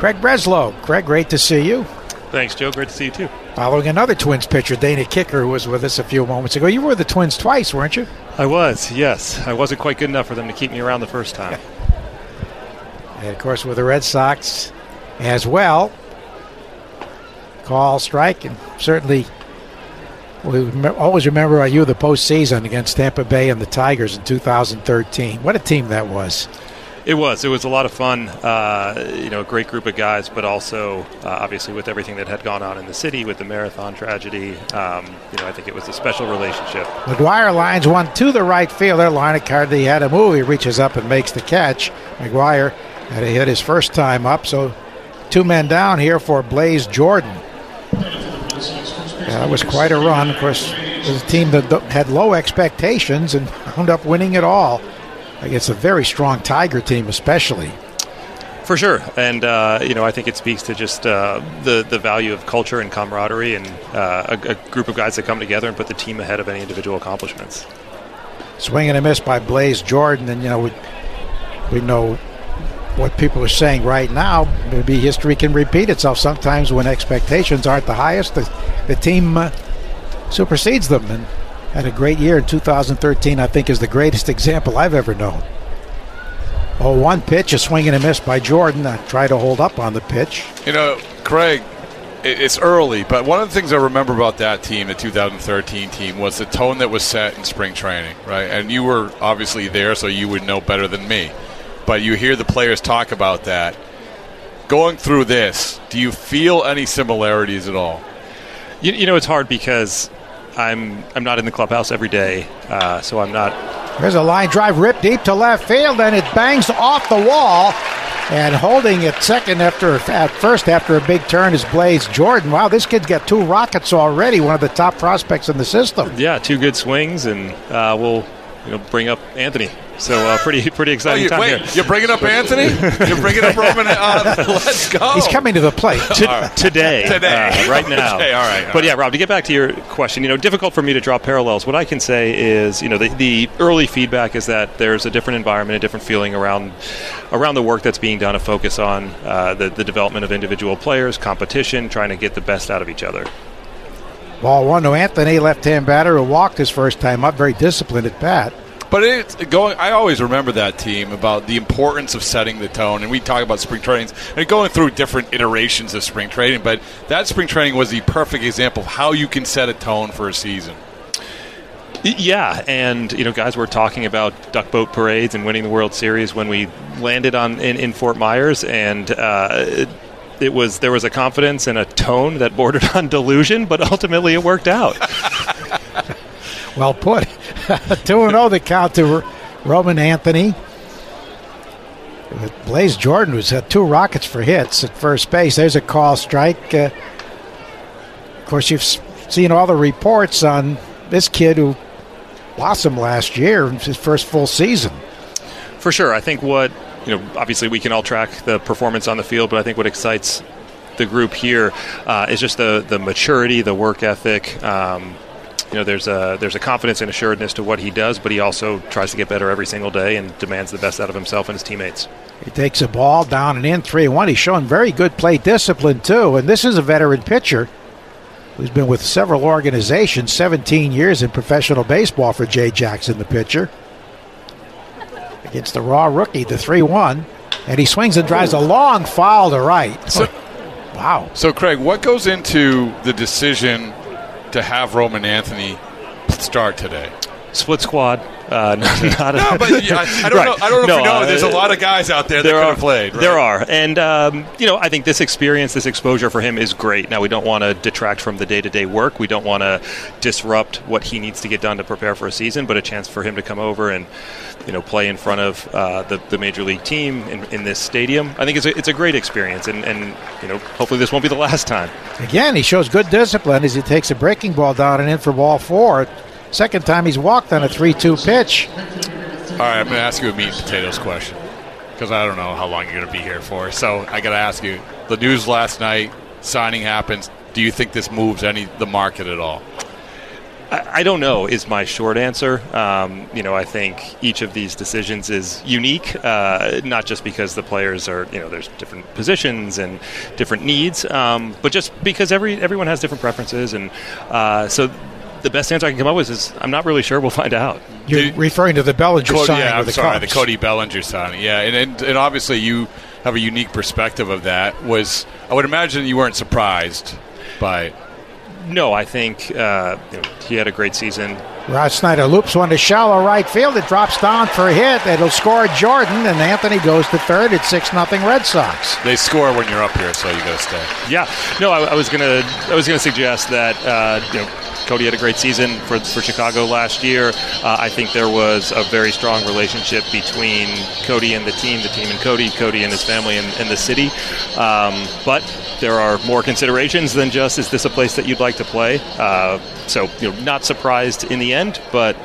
Craig Breslow. Craig, great to see you. Thanks, Joe. Great to see you too. Following another Twins pitcher, Dana Kiecker, who was with us a few moments ago. You were with the Twins twice, weren't you? I was, yes. I wasn't quite good enough for them to keep me around the first time. and of course, with the Red Sox as well. Call, strike, and certainly we always remember you the postseason against Tampa Bay and the Tigers in 2013. What a team that was! It was. It was a lot of fun. Uh, you know, a great group of guys, but also uh, obviously with everything that had gone on in the city with the marathon tragedy. Um, you know, I think it was a special relationship. McGuire lines one to the right fielder. Line of card. He had a move. He reaches up and makes the catch. McGuire had to hit his first time up. So two men down here for Blaze Jordan. Yeah, that was quite a run. Of course, a team that had low expectations and wound up winning it all against a very strong Tiger team, especially. For sure, and uh, you know, I think it speaks to just uh, the the value of culture and camaraderie, and uh, a, a, group of guys that come together and put the team ahead of any individual accomplishments. Swing and a miss by Blaze Jordan, and you know we we know what people are saying right now. Maybe history can repeat itself. Sometimes when expectations aren't the highest, the, the team uh, supersedes them, and had a great year in 2013, I think is the greatest example I've ever known. Oh, one pitch, a swing and a miss by Jordan. I try to hold up on the pitch. You know, Craig, it's early, but one of the things I remember about that team, the 2013 team, was the tone that was set in spring training, right? And you were obviously there, so you would know better than me. But you hear the players talk about that. Going through this, do you feel any similarities at all? You, you know, it's hard because I'm I'm not in the clubhouse every day, uh, so I'm not. There's a line drive ripped deep to left field, and it bangs off the wall. And holding it second after at first after a big turn is Blaze Jordan. Wow, this kid's got two rockets already. One of the top prospects in the system. Yeah, two good swings, and uh, we'll you know bring up Anthony so uh, pretty pretty exciting oh, you, time wait, here. You're bringing up Anthony? You're bringing up Roman? Uh, let's go. He's coming to the plate to, right. today. Today, uh, right now. okay, all right. All but yeah, Rob, to get back to your question, you know, difficult for me to draw parallels. What I can say is, you know, the, the early feedback is that there's a different environment, a different feeling around around the work that's being done, a focus on uh, the the development of individual players, competition, trying to get the best out of each other. Ball one to Anthony, left-hand batter who walked his first time up, very disciplined at bat. But it's going. I always remember that team about the importance of setting the tone, and we talk about spring trainings and going through different iterations of spring training. But that spring training was the perfect example of how you can set a tone for a season. Yeah, and you know, guys were talking about duck boat parades and winning the World Series when we landed on in, in Fort Myers, and uh, it, it was there was a confidence and a tone that bordered on delusion, but ultimately it worked out. well put. 2 0 the count to Roman Anthony. Blaze Jordan, who's had two rockets for hits at first base. There's a call strike. Uh, of course, you've seen all the reports on this kid who blossomed last year, his first full season. For sure. I think what, you know, obviously we can all track the performance on the field, but I think what excites the group here uh, is just the the maturity, the work ethic. Um, you know, there's a there's a confidence and assuredness to what he does, but he also tries to get better every single day and demands the best out of himself and his teammates. He takes a ball down and in 3 1. He's showing very good play discipline, too. And this is a veteran pitcher who's been with several organizations, 17 years in professional baseball for Jay Jackson, the pitcher. Against the raw rookie, the 3 1. And he swings and drives a long foul to right. So, wow. So, Craig, what goes into the decision to have Roman Anthony start today? Split squad. Uh, not no, but yeah, I, I, don't right. know. I don't know no, if you know. Uh, there's a lot of guys out there that could are, have played. Right? There are, and um, you know, I think this experience, this exposure for him is great. Now we don't want to detract from the day-to-day work. We don't want to disrupt what he needs to get done to prepare for a season. But a chance for him to come over and you know play in front of uh, the, the major league team in, in, this stadium. I think it's a, it's a great experience, and, and you know hopefully this won't be the last time. Again, he shows good discipline as he takes a breaking ball down and in for ball four. Second time he's walked on a 3 2 pitch. All right, I'm going to ask you a meat and potatoes question because I don't know how long you're going to be here for. So I got to ask you: the news last night, signing happens. Do you think this moves any the market at all? I, I don't know. Is my short answer. Um, you know, I think each of these decisions is unique, uh, not just because the players are, you know, there's different positions and different needs, um, but just because every everyone has different preferences, and uh, so the best answer I can come up with is I'm not really sure. We'll find out. You're Did, referring to the Bellinger Cody, signing yeah, I'm the sorry, Cubs. the Cody Bellinger signing. Yeah, and, and and obviously you have a unique perspective of that. Was I would imagine you weren't surprised by. It. No, I think uh, you know, he had a great season. Rod Snyder loops one to shallow right field. It drops down for a hit. It'll score Jordan, and Anthony goes to third. It's six nothing Red Sox. They score when you're up here, so you got to stay. Yeah, no, I, I was gonna, I was gonna suggest that uh, you know Cody had a great season for, for Chicago last year. Uh, I think there was a very strong relationship between Cody and the team, the team and Cody, Cody and his family and, and the city. Um, but there are more considerations than just is this a place that you'd like to play? Uh, so, you know, not surprised in the end, but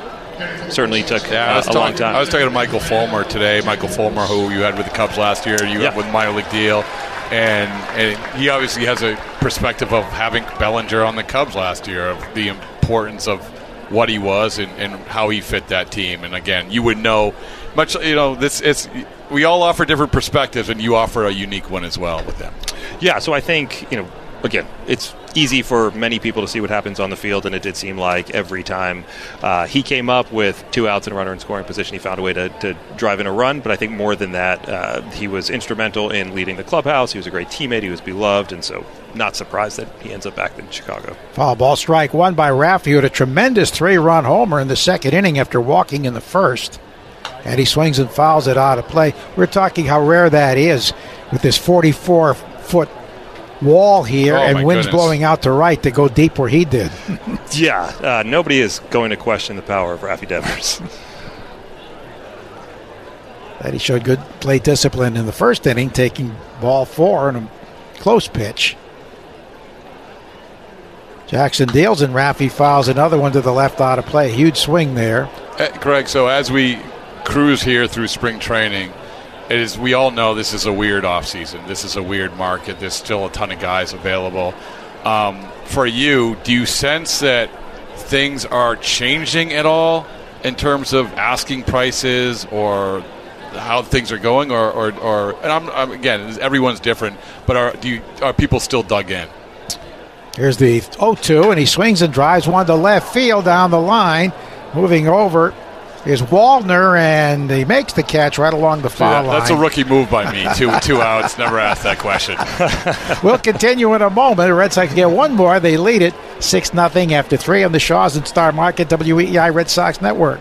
certainly took yeah, uh, a talking, long time. I was talking to Michael Fulmer today. Michael Fulmer, who you had with the Cubs last year, you yeah. had with minor league deal, and, and he obviously has a perspective of having Bellinger on the Cubs last year, of the importance of what he was and, and how he fit that team. And again, you would know much. You know, this it's we all offer different perspectives, and you offer a unique one as well with them. Yeah, so I think you know again, it's easy for many people to see what happens on the field, and it did seem like every time uh, he came up with two outs and a runner in scoring position, he found a way to, to drive in a run. But I think more than that, uh, he was instrumental in leading the clubhouse. He was a great teammate. He was beloved, and so not surprised that he ends up back in Chicago. Foul ball strike one by Raffy with a tremendous three-run homer in the second inning after walking in the first. And he swings and fouls it out of play. We're talking how rare that is with this 44 foot wall here oh, and winds goodness. blowing out to right to go deep where he did. yeah, uh, nobody is going to question the power of Raffy Devers. that he showed good play discipline in the first inning, taking ball four in a close pitch. Jackson deals and Raffy fouls another one to the left out of play. Huge swing there. Uh, Craig, so as we cruise here through spring training, is we all know this is a weird offseason. This is a weird market. There's still a ton of guys available. Um, for you, do you sense that things are changing at all in terms of asking prices or how things are going, or, or, or and I'm, I'm, again, everyone's different, but are do you, are people still dug in? Here's the 0-2, and he swings and drives one to left field down the line, moving over is Wallner, and he makes the catch right along the foul yeah, That's line. a rookie move by me. Two two outs. Never asked that question. we'll continue in a moment. The Red Sox get one more. They lead it six nothing after three on the Shaws and Star Market WEEI Red Sox Network.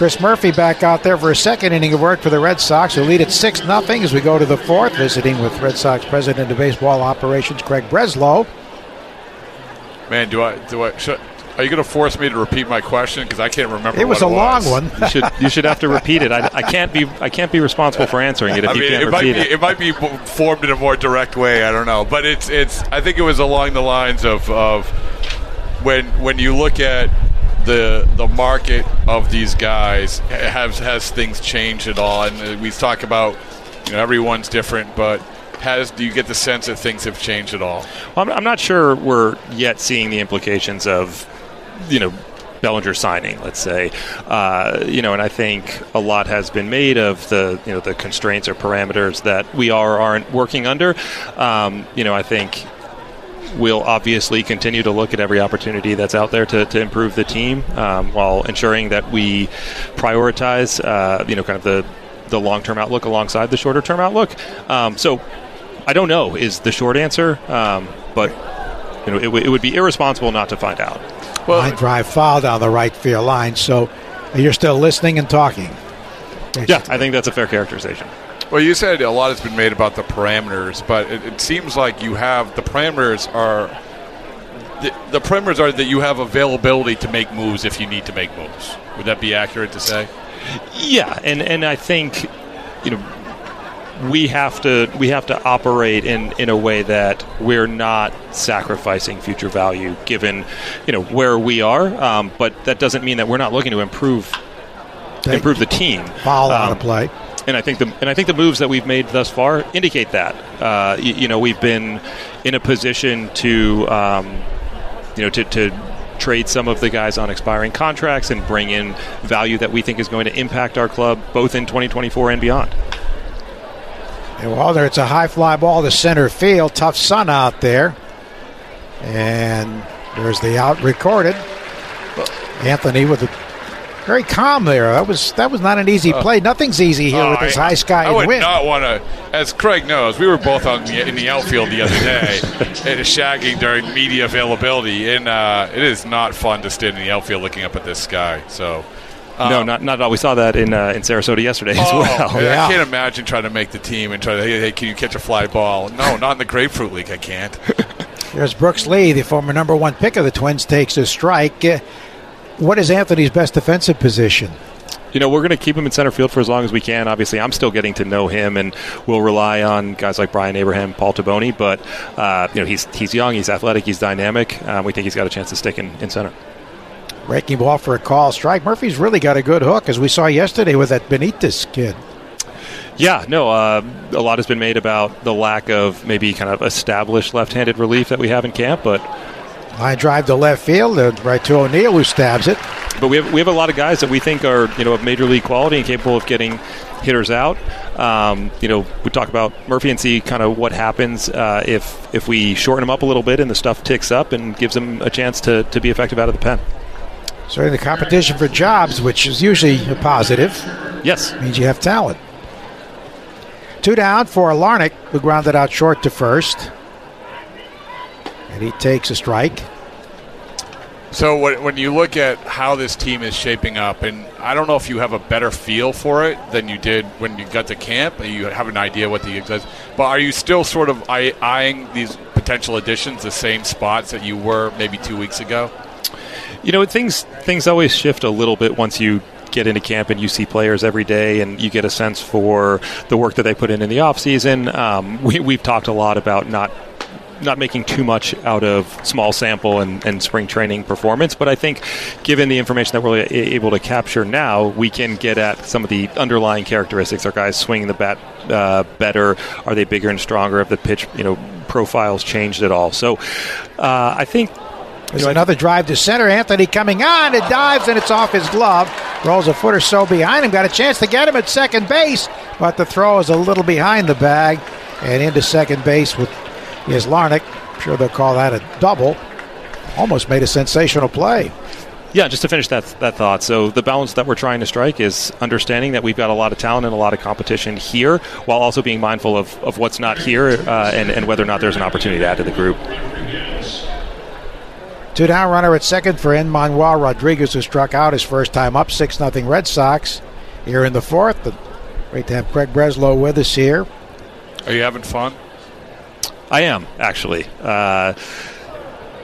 Chris Murphy back out there for a second inning of work for the Red Sox, who lead at 6 0 as we go to the fourth, visiting with Red Sox President of Baseball Operations, Craig Breslow. Man, do I do I should, are you going to force me to repeat my question because I can't remember? It was a long was. one. you should you should have to repeat it. I, I, can't be I can't be responsible for answering it if I you mean, can't it might repeat be, it. it might be formed in a more direct way. I don't know, but it's it's. I think it was along the lines of of when when you look at the the market of these guys has has things changed at all, and uh, we talk about You know, everyone's different, but has do you get the sense that things have changed at all? Well, I'm, I'm not sure we're yet seeing the implications of, you know, Bellinger signing, let's say, uh, you know, and I think a lot has been made of the you know the constraints or parameters that we are aren't working under. Um, you know, I think we'll obviously continue to look at every opportunity that's out there to, to improve the team um, while ensuring that we prioritize, uh, you know, kind of the the long term outlook alongside the shorter term outlook. Um, so I don't know is the short answer, um, but you know it, w- it, would be irresponsible not to find out. Well, line drive foul down the right field line. So you're still listening and talking. Basically. Yeah, I think that's a fair characterization. Well, you said a lot has been made about the parameters, but it, it seems like you have the parameters are the, the parameters are that you have availability to make moves if you need to make moves. Would that be accurate to say? Yeah, and and I think you know we have to we have to operate in, in a way that we're not sacrificing future value given you know where we are. Um, but that doesn't mean that we're not looking to improve Take improve the team. Ball um, out of play. and I think the and I think the moves that we've made thus far indicate that. Uh, you, you, know we've been in a position to um, you know to, to trade some of the guys on expiring contracts and bring in value that we think is going to impact our club both in 2024 and beyond. And well, there it's a high fly ball to center field. Tough sun out there. And there's the out recorded. Anthony with a very calm there. That was that was not an easy uh, play. Nothing's easy here uh, with this high sky I would wind. not want to, as Craig knows, we were both on the, in the outfield the other day, and shagging during media availability, and uh, it is not fun to stand in the outfield looking up at this sky. So. No, not not at all. We saw that in uh, in Sarasota yesterday as oh, well. Yeah. I can't imagine trying to make the team and try to hey, hey, can you catch a fly ball? No, not in the grapefruit league. I can't. There's Brooks Lee, the former number one pick of the Twins, takes a strike. What is Anthony's best defensive position? you know, we're going to keep him in center field for as long as we can. Obviously, I'm still getting to know him, and we'll rely on guys like Brian Abraham, Paul Toboni. But uh, you know, he's he's young, he's athletic, he's dynamic. Um, we think he's got a chance to stick in, in center. Breaking ball for a call strike. Murphy's really got a good hook, as we saw yesterday with that Benitez kid. Yeah, no, uh, a lot has been made about the lack of maybe kind of established left-handed relief that we have in camp, but Line drive to left field, right to O'Neill, who stabs it. But we have we have a lot of guys that we think are you know of major league quality and capable of getting hitters out. Um, you know, we talk about Murphy and see kind of what happens uh, if if we shorten him up a little bit and the stuff ticks up and gives him a chance to, to be effective out of the pen. So in the competition for jobs, which is usually a positive, yes, means you have talent. Two down for Larnach, who grounded out short to first. And he takes a strike. So when you look at how this team is shaping up, and I don't know if you have a better feel for it than you did when you got to camp, and you have an idea what the exists. But are you still sort of eyeing these potential additions the same spots that you were maybe two weeks ago? You know, things things always shift a little bit once you get into camp and you see players every day and you get a sense for the work that they put in in the off season. Um, we, we've talked a lot about not not making too much out of small sample and, and spring training performance, but I think given the information that we're able to capture now, we can get at some of the underlying characteristics. Are guys swinging the bat uh, better? Are they bigger and stronger? Have the pitch, you know, profiles changed at all? So uh, I think there's another drive to center. Anthony coming on. It dives and it's off his glove. Rolls a foot or so behind him. Got a chance to get him at second base, but the throw is a little behind the bag and into second base with is Larnach. I'm sure they'll call that a double. Almost made a sensational play. Yeah, just to finish that that thought. So the balance that we're trying to strike is understanding that we've got a lot of talent and a lot of competition here, while also being mindful of, of what's not here uh, and, and whether or not there's an opportunity to add to the group. Two down runner at second for Manuel Rodriguez, who struck out his first time up, 6 0 Red Sox. Here in the fourth. Great to have Craig Breslow with us here. Are you having fun? I am actually. Uh,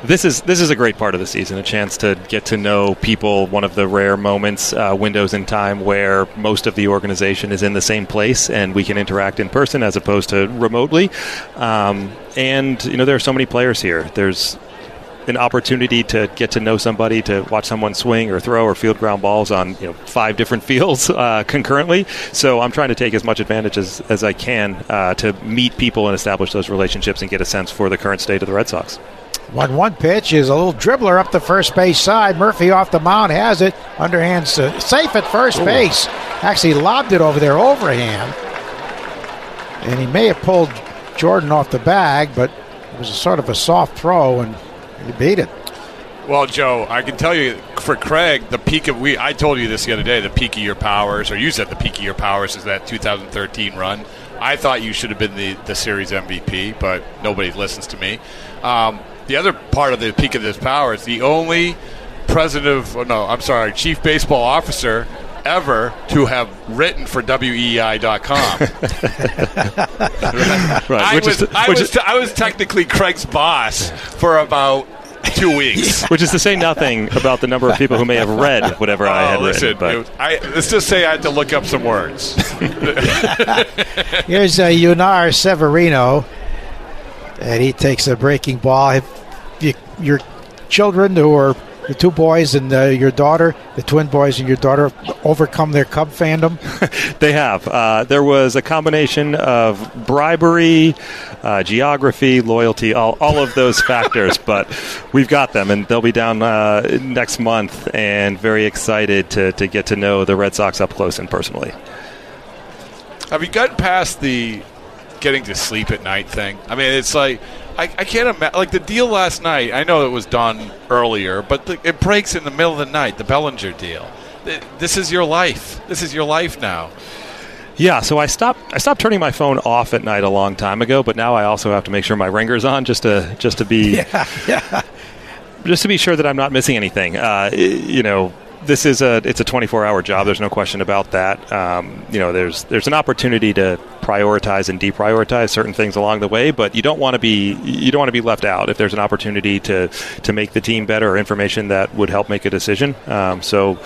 this is this is a great part of the season, a chance to get to know people. One of the rare moments, uh, windows in time, where most of the organization is in the same place and we can interact in person as opposed to remotely. Um, and you know, there are so many players here. There's an opportunity to get to know somebody, to watch someone swing or throw or field ground balls on you know five different fields uh, concurrently. So I'm trying to take as much advantage as, as I can uh, to meet people and establish those relationships and get a sense for the current state of the Red Sox. One one pitch is a little dribbler up the first base side. Murphy off the mound has it. Underhand uh, safe at first Ooh. base. Actually lobbed it over there overhand. And he may have pulled Jordan off the bag, but it was a sort of a soft throw and he beat it. Well, Joe, I can tell you for Craig, the peak of we I told you this the other day, the peak of your powers, or you said the peak of your powers is that 2013 run. I thought you should have been the, the series MVP, but nobody listens to me. Um, the other part of the peak of this power is the only president of, oh, no, I'm sorry, chief baseball officer ever to have written for WEEI.com. right. I, was, is, I, was, I was technically Craig's boss for about two weeks. Which is to say nothing about the number of people who may have read whatever oh, I had listen, written. But. Was, I, let's just say I had to look up some words. Here's uh, Yunior Severino, and he takes a breaking ball. If you, your children who are the two boys and uh, your daughter, the twin boys and your daughter, overcome their Cub fandom? they have. Uh, there was a combination of bribery, uh, geography, loyalty, all, all of those factors, but we've got them, and they'll be down uh, next month, and very excited to, to get to know the Red Sox up close and personally. Have you gotten past the getting to sleep at night thing? I mean, it's like I, I can't imagine. Like the deal last night, I know it was done earlier, but the, it breaks in the middle of the night. The Bellinger deal. This is your life. This is your life now. Yeah, so I stopped. I stopped turning my phone off at night a long time ago, but now I also have to make sure my ringer's on just to just to be yeah, yeah. just to be sure that I'm not missing anything. Uh, you know, this is a it's a 24 hour job. There's no question about that. Um, you know, there's there's an opportunity to prioritize and deprioritize certain things along the way, but you don't want to be you don't want to be left out if there's an opportunity to to make the team better or information that would help make a decision. Um, so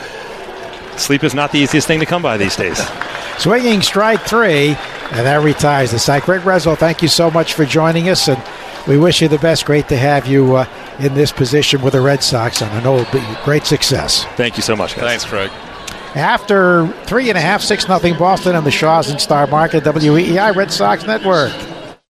sleep is not the easiest thing to come by these days. Swinging strike three, and that retires the side. Craig Breslow, thank you so much for joining us, and we wish you the best. Great to have you. Uh, in this position with the Red Sox, and I know it'll be great success. Thank you so much, guys. Thanks, Craig. After three and a half, six nothing Boston and the Shaws and Star Market, WEEI Red Sox Network.